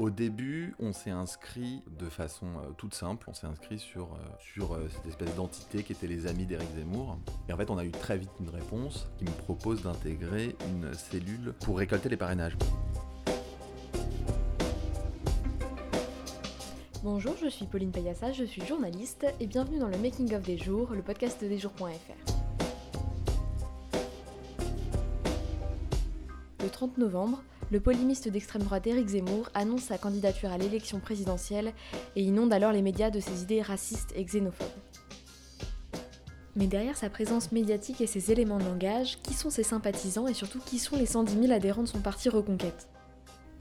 Au début, on s'est inscrit de façon euh, toute simple, on s'est inscrit sur, euh, euh, cette espèce d'entité qui était les amis d'Éric Zemmour. Et en fait, on a eu très vite une réponse qui me propose d'intégrer une cellule pour récolter les parrainages. Bonjour, je suis Pauline Payassa, je suis journaliste et bienvenue dans le Making of des jours, le podcast des jours.fr. Le 30 novembre, le polémiste d'extrême droite Éric Zemmour annonce sa candidature à l'élection présidentielle et inonde alors les médias de ses idées racistes et xénophobes. Mais derrière sa présence médiatique et ses éléments de langage, qui sont ses sympathisants et surtout qui sont les 110 000 adhérents de son parti Reconquête?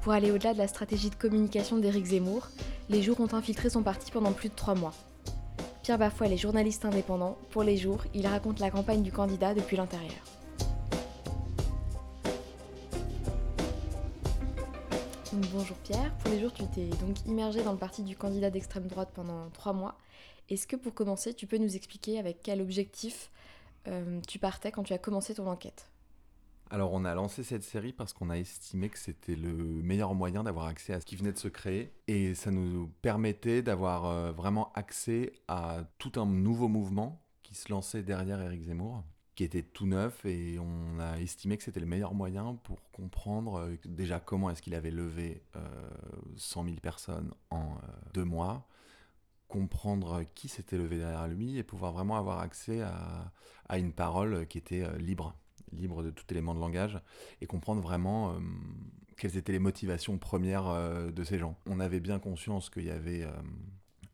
Pour aller au-delà de la stratégie de communication d'Éric Zemmour, les jours ont infiltré son parti pendant plus de trois mois. Pierre Bafoil est journaliste indépendant. Pour les jours, il raconte la campagne du candidat depuis l'intérieur. Bonjour Pierre, pour les jours tu t'es donc immergé dans le parti du candidat d'extrême droite pendant trois mois. Est-ce que pour commencer tu peux nous expliquer avec quel objectif euh, tu partais quand tu as commencé ton enquête? Alors on a lancé cette série parce qu'on a estimé que c'était le meilleur moyen d'avoir accès à ce qui venait de se créer. Et ça nous permettait d'avoir euh, vraiment accès à tout un nouveau mouvement qui se lançait derrière Éric Zemmour qui était tout neuf et on a estimé que c'était le meilleur moyen pour comprendre euh, déjà comment est-ce qu'il avait levé 100 000 personnes en deux mois, comprendre qui s'était levé derrière lui et pouvoir vraiment avoir accès à, à une parole qui était libre libre de tout élément de langage, et comprendre vraiment euh, quelles étaient les motivations premières euh, de ces gens. On avait bien conscience qu'il y avait... Euh,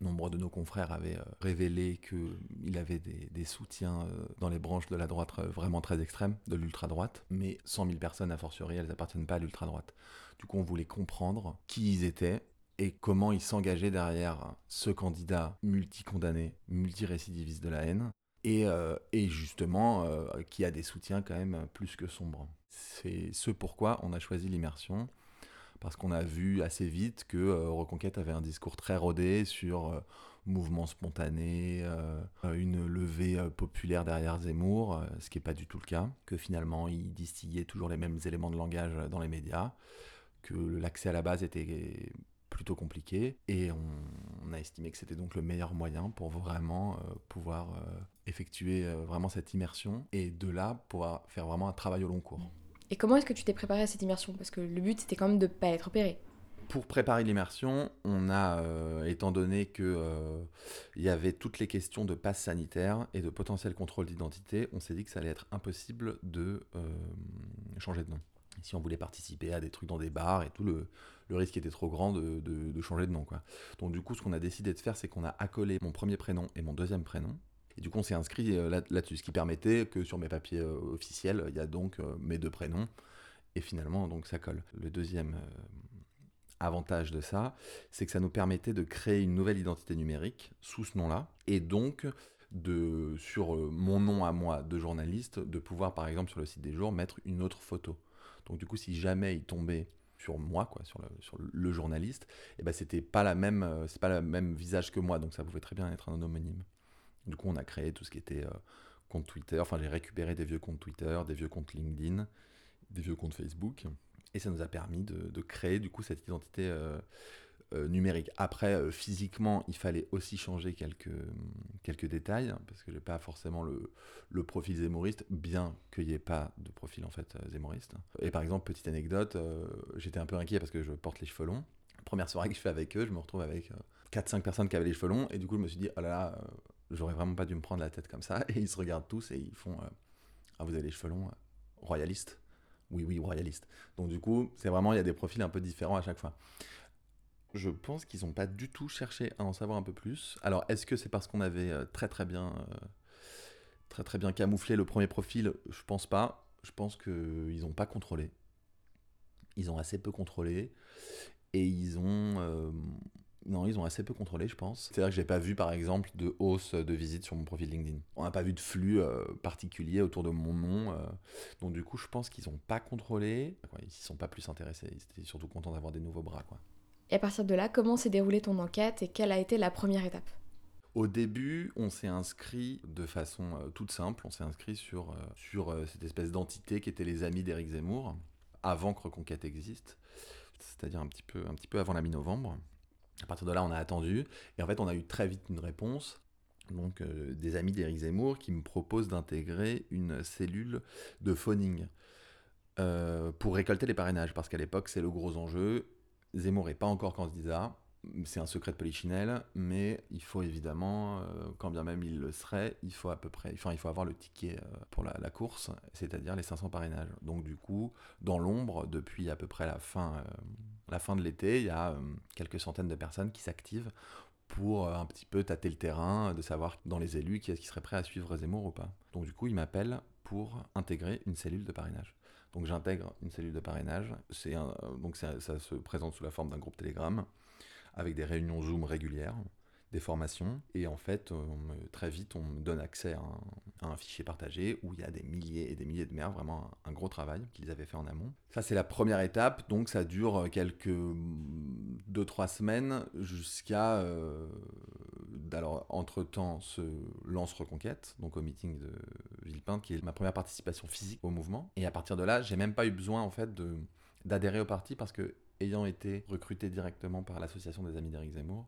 nombre de nos confrères avaient révélé qu'il avait des, soutiens dans les branches de la droite vraiment très extrêmes, de l'ultra-droite, mais 100 000 personnes, à fortiori, elles n'appartiennent pas à l'ultra-droite. Du coup, on voulait comprendre qui ils étaient, et comment ils s'engageaient derrière ce candidat multi-condamné, multi-récidiviste de la haine, euh, et, justement euh, qui a des soutiens quand même plus que sombres. C'est ce pourquoi on a choisi l'immersion, parce qu'on a vu assez vite que euh, Reconquête avait un discours très rodé sur mouvement spontané, une levée populaire derrière Zemmour, ce qui n'est pas du tout le cas, que finalement il distillait toujours les mêmes éléments de langage dans les médias, que l'accès à la base était plutôt compliqué et on, a estimé que c'était donc le meilleur moyen pour vraiment euh, pouvoir euh, effectuer euh, vraiment cette immersion et de là pouvoir faire vraiment un travail au long cours. Et comment est-ce que tu t'es préparé à cette immersion? Parce que le but c'était quand même de ne pas être opéré. Pour préparer l'immersion, on a, étant donné qu'il il y avait toutes les questions de passe sanitaire et de potentiel contrôle d'identité, on s'est dit que ça allait être impossible de changer de nom si on voulait participer à des trucs dans des bars et tout, le, risque était trop grand de, de, changer de nom. Quoi. Donc du coup, ce qu'on a décidé de faire, c'est qu'on a accolé mon premier prénom et mon deuxième prénom. Et du coup, on s'est inscrit euh, là-dessus, ce qui permettait que sur mes papiers euh, officiels, il y a donc euh, mes deux prénoms. Et finalement, donc ça colle. Le deuxième avantage de ça, c'est que ça nous permettait de créer une nouvelle identité numérique sous ce nom-là. Et donc, de, sur mon nom à moi de journaliste, de pouvoir, par exemple, sur le site des jours, mettre une autre photo. Donc du coup, si jamais il tombait sur moi, quoi, sur le, journaliste, et eh ben c'était pas la même, c'est pas le même visage que moi, donc ça pouvait très bien être un homonyme. Du coup, on a créé tout ce qui était euh, compte Twitter. Enfin, j'ai récupéré des vieux comptes Twitter, des vieux comptes LinkedIn, des vieux comptes Facebook, et ça nous a permis de, créer du coup cette identité euh, euh, numérique. Après, physiquement, il fallait aussi changer quelques, quelques détails, parce que j'ai pas forcément le, le profil zémoriste, bien qu'il n'y ait pas de profil en fait zémoriste. Et par exemple, petite anecdote, j'étais un peu inquiet parce que je porte les cheveux longs. Première soirée que je fais avec eux, je me retrouve avec 4-5 personnes qui avaient les cheveux longs, et du coup, je me suis dit, oh là là, j'aurais vraiment pas dû me prendre la tête comme ça. Et ils se regardent tous et ils font, ah, vous avez les cheveux longs, royaliste oui, oui, royaliste. Donc du coup, c'est vraiment, il y a des profils un peu différents à chaque fois. Je pense qu'ils n'ont pas du tout cherché à en savoir un peu plus. Alors, est-ce que c'est parce qu'on avait euh, très très bien, euh, très très bien camouflé le premier profil? Je pense pas. Je pense qu'ils n'ont pas contrôlé. Ils ont assez peu contrôlé. Et ils ont. Euh, non, ils ont assez peu contrôlé, je pense. C'est-à-dire que j'ai pas vu, par exemple, de hausse de visite sur mon profil LinkedIn. On n'a pas vu de flux particulier autour de mon nom. donc du coup, je pense qu'ils n'ont pas contrôlé. Ils s'y sont pas plus intéressés. Ils étaient surtout contents d'avoir des nouveaux bras, quoi. Et à partir de là, comment s'est déroulée ton enquête et quelle a été la première étape? Au début, on s'est inscrit de façon euh, toute simple, on s'est inscrit sur, euh, sur euh, cette espèce d'entité qui était les amis d'Éric Zemmour, avant que Reconquête existe, c'est-à-dire un petit peu, un petit peu avant la mi-novembre. À partir de là, on a attendu, et en fait, on a eu très vite une réponse. Donc, euh, des amis d'Éric Zemmour qui me proposent d'intégrer une cellule de phoning euh, pour récolter les parrainages, parce qu'à l'époque, c'est le gros enjeu. Zemmour n'est pas encore candidat, c'est un secret de polichinelle, mais il faut évidemment, euh, quand bien même il le serait, il faut à peu près, enfin il faut avoir le ticket pour la, course, c'est-à-dire les 500 parrainages. Donc du coup, dans l'ombre, depuis à peu près la fin, euh, la fin de l'été, il y a quelques centaines de personnes qui s'activent pour un petit peu tâter le terrain, de savoir dans les élus qui est-ce serait prêt à suivre Zemmour ou pas. Donc du coup, il m'appelle pour intégrer une cellule de parrainage. Donc j'intègre une cellule de parrainage. C'est donc ça, se présente sous la forme d'un groupe Telegram avec des réunions Zoom régulières, des formations. Et en fait, très vite, on me donne accès à un, fichier partagé où il y a des milliers et des milliers de maires, vraiment un, gros travail qu'ils avaient fait en amont. Ça, c'est la première étape. Donc, ça dure quelques deux, trois semaines jusqu'à. Euh, alors, entre-temps, se lance Reconquête, donc au meeting de Villepinte, qui est ma première participation physique au mouvement. Et à partir de là, j'ai même pas eu besoin, en fait, de d'adhérer au parti parce que ayant été recruté directement par l'association des amis d'Éric Zemmour,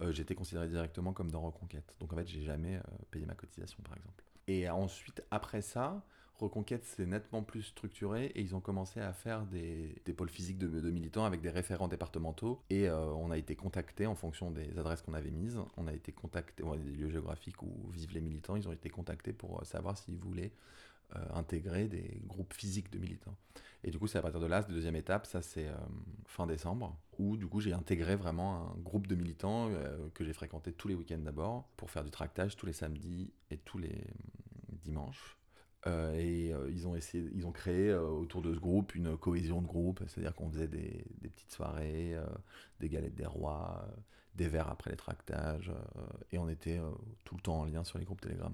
euh, j'étais considéré directement comme dans Reconquête. Donc en fait, j'ai jamais euh, payé ma cotisation, par exemple. Et ensuite, après ça, Reconquête s'est nettement plus structuré et ils ont commencé à faire des, pôles physiques de, militants avec des référents départementaux. Et euh, on a été contacté en fonction des adresses qu'on avait mises. On a été contacté, des lieux géographiques où vivent les militants. Ils ont été contactés pour savoir s'ils voulaient intégrer des groupes physiques de militants. Et du coup, c'est à partir de là, la deuxième étape, ça c'est euh, fin décembre, où du coup j'ai intégré vraiment un groupe de militants euh, que j'ai fréquenté tous les week-ends d'abord, pour faire du tractage tous les samedis et tous les euh, dimanches. et ils ont essayé, ils ont créé autour de ce groupe une cohésion de groupe, c'est-à-dire qu'on faisait des, des, petites soirées, des galettes des rois, des verres après les tractages, et on était tout le temps en lien sur les groupes Telegram.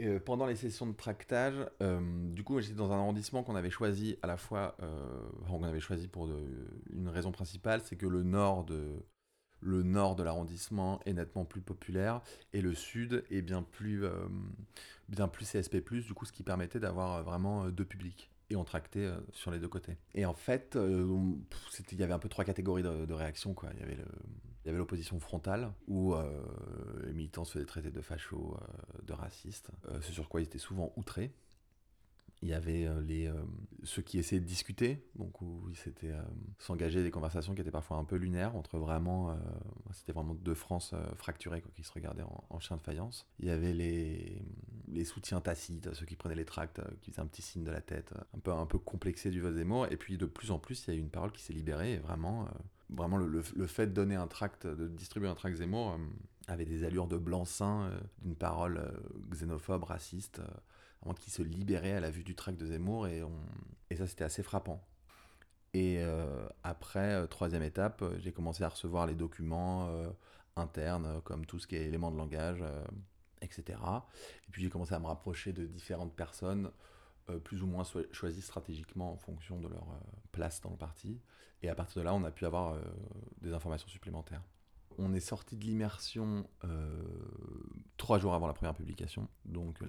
Euh, pendant les sessions de tractage, euh, du coup, j'étais dans un arrondissement qu'on avait choisi à la fois, euh, on avait choisi pour une raison principale, c'est que le nord de le nord de l'arrondissement est nettement plus populaire et le sud est bien plus bien plus CSP+, du coup, ce qui permettait d'avoir vraiment deux publics et on tractait sur les deux côtés. Et en fait, il y avait un peu trois catégories de, de réactions. Quoi. Il y avait le, il y avait l'opposition frontale, où euh, les militants se faisaient traiter de fachos, euh, de racistes, euh, ce sur quoi ils étaient souvent outrés. Il y avait les, ceux qui essayaient de discuter, donc où ils s'étaient des conversations qui étaient parfois un peu lunaires, entre vraiment, c'était vraiment deux France fracturées qui se regardaient en, en, chien de faïence. Il y avait les, soutiens tacites, ceux qui prenaient les tracts, qui faisaient un petit signe de la tête, un peu, un peu complexé du vote mots. Et puis de plus en plus, il y a eu une parole qui s'est libérée et vraiment vraiment le, fait de donner un tract, de distribuer un tract Zemmour euh, avait des allures de blanc-seing, euh, d'une parole euh, xénophobe, raciste, qui se libérait à la vue du tract de Zemmour et, et ça c'était assez frappant. Et après, troisième étape, j'ai commencé à recevoir les documents internes, comme tout ce qui est éléments de langage, etc. Et puis j'ai commencé à me rapprocher de différentes personnes, plus ou moins choisies stratégiquement en fonction de leur place dans le parti. Et à partir de là, on a pu avoir euh, des informations supplémentaires. On est sorti de l'immersion euh, trois jours avant la première publication, donc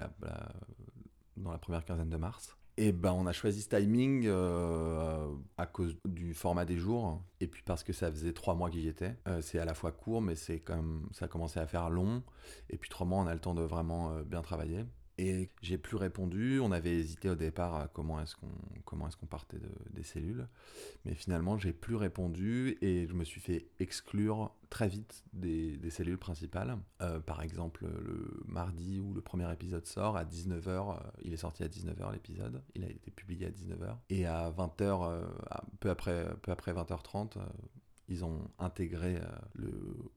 dans la première quinzaine de mars. Et ben on a choisi ce timing euh, à cause du format des jours et puis parce que ça faisait trois mois qu'il y était. c'est à la fois court mais c'est comme ça a commencé à faire long et puis trois mois on a le temps de vraiment bien travailler. Et j'ai plus répondu. On avait hésité au départ à comment est-ce qu'on comment est-ce qu'on partait des cellules, mais finalement j'ai plus répondu et je me suis fait exclure très vite des, des cellules principales. Euh, par exemple, le mardi où le premier épisode sort à 19h, euh, il est sorti à 19h l'épisode, il a été publié à 19h et à 20h, euh, peu après peu après 20h30 ils ont intégré euh, le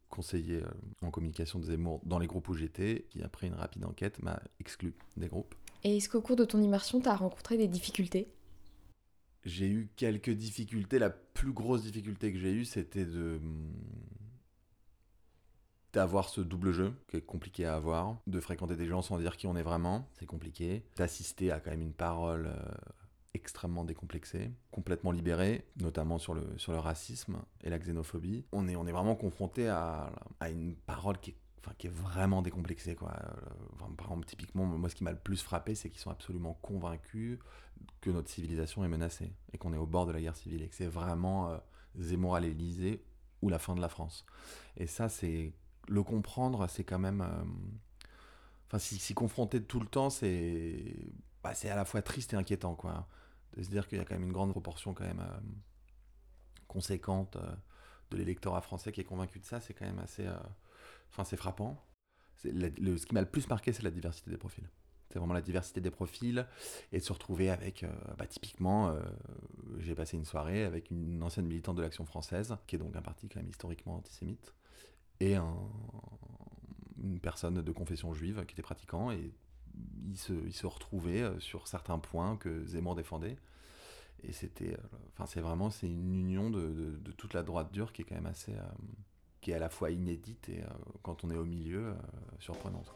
conseiller euh, en communication de Zemmour dans les groupes où j'étais, qui après une rapide enquête m'a exclu des groupes. Et est-ce qu'au cours de ton immersion, tu as rencontré des difficultés? J'ai eu quelques difficultés. La plus grosse difficulté que j'ai eue, c'était de hum, d'avoir ce double jeu qui est compliqué à avoir, de fréquenter des gens sans dire qui on est vraiment, c'est compliqué, d'assister à quand même une parole euh, extrêmement décomplexé, complètement libéré, notamment sur le, sur le racisme et la xénophobie. On est, on est vraiment confronté à, à une parole qui est enfin, qui est vraiment décomplexé. Quoi. par exemple, typiquement, moi, ce qui m'a le plus frappé, c'est qu'ils sont absolument convaincus que notre civilisation est menacée et qu'on est au bord de la guerre civile et que c'est vraiment Zemmour à l'Élysée ou la fin de la France. Et ça, c'est le comprendre, c'est quand même. Enfin, s'y confronter tout le temps, c'est bah, c'est à la fois triste et inquiétant, quoi. De se dire qu'il y a quand même une grande proportion quand même conséquente de l'électorat français qui est convaincu de ça, c'est quand même assez. Euh, enfin, c'est frappant. Le, ce qui m'a le plus marqué, c'est la diversité des profils. C'est vraiment la diversité des profils et de se retrouver avec, euh, bah, typiquement, euh, j'ai passé une soirée avec une ancienne militante de l'Action française, qui est donc un parti quand même historiquement antisémite, et une personne de confession juive qui était pratiquant, et ils se, ils se retrouvaient sur certains points que Zemmour défendait. Et c'était, euh, enfin, c'est vraiment, c'est une union de, toute la droite dure qui est quand même assez, euh, qui est à la fois inédite et euh, quand on est au milieu, surprenante.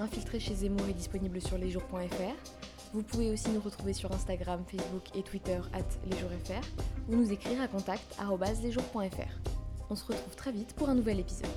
Infiltré chez Zemmour est disponible sur lesjours.fr. Vous pouvez aussi nous retrouver sur Instagram, Facebook et Twitter lesjoursfr ou nous écrire à contact lesjours.fr. On se retrouve très vite pour un nouvel épisode.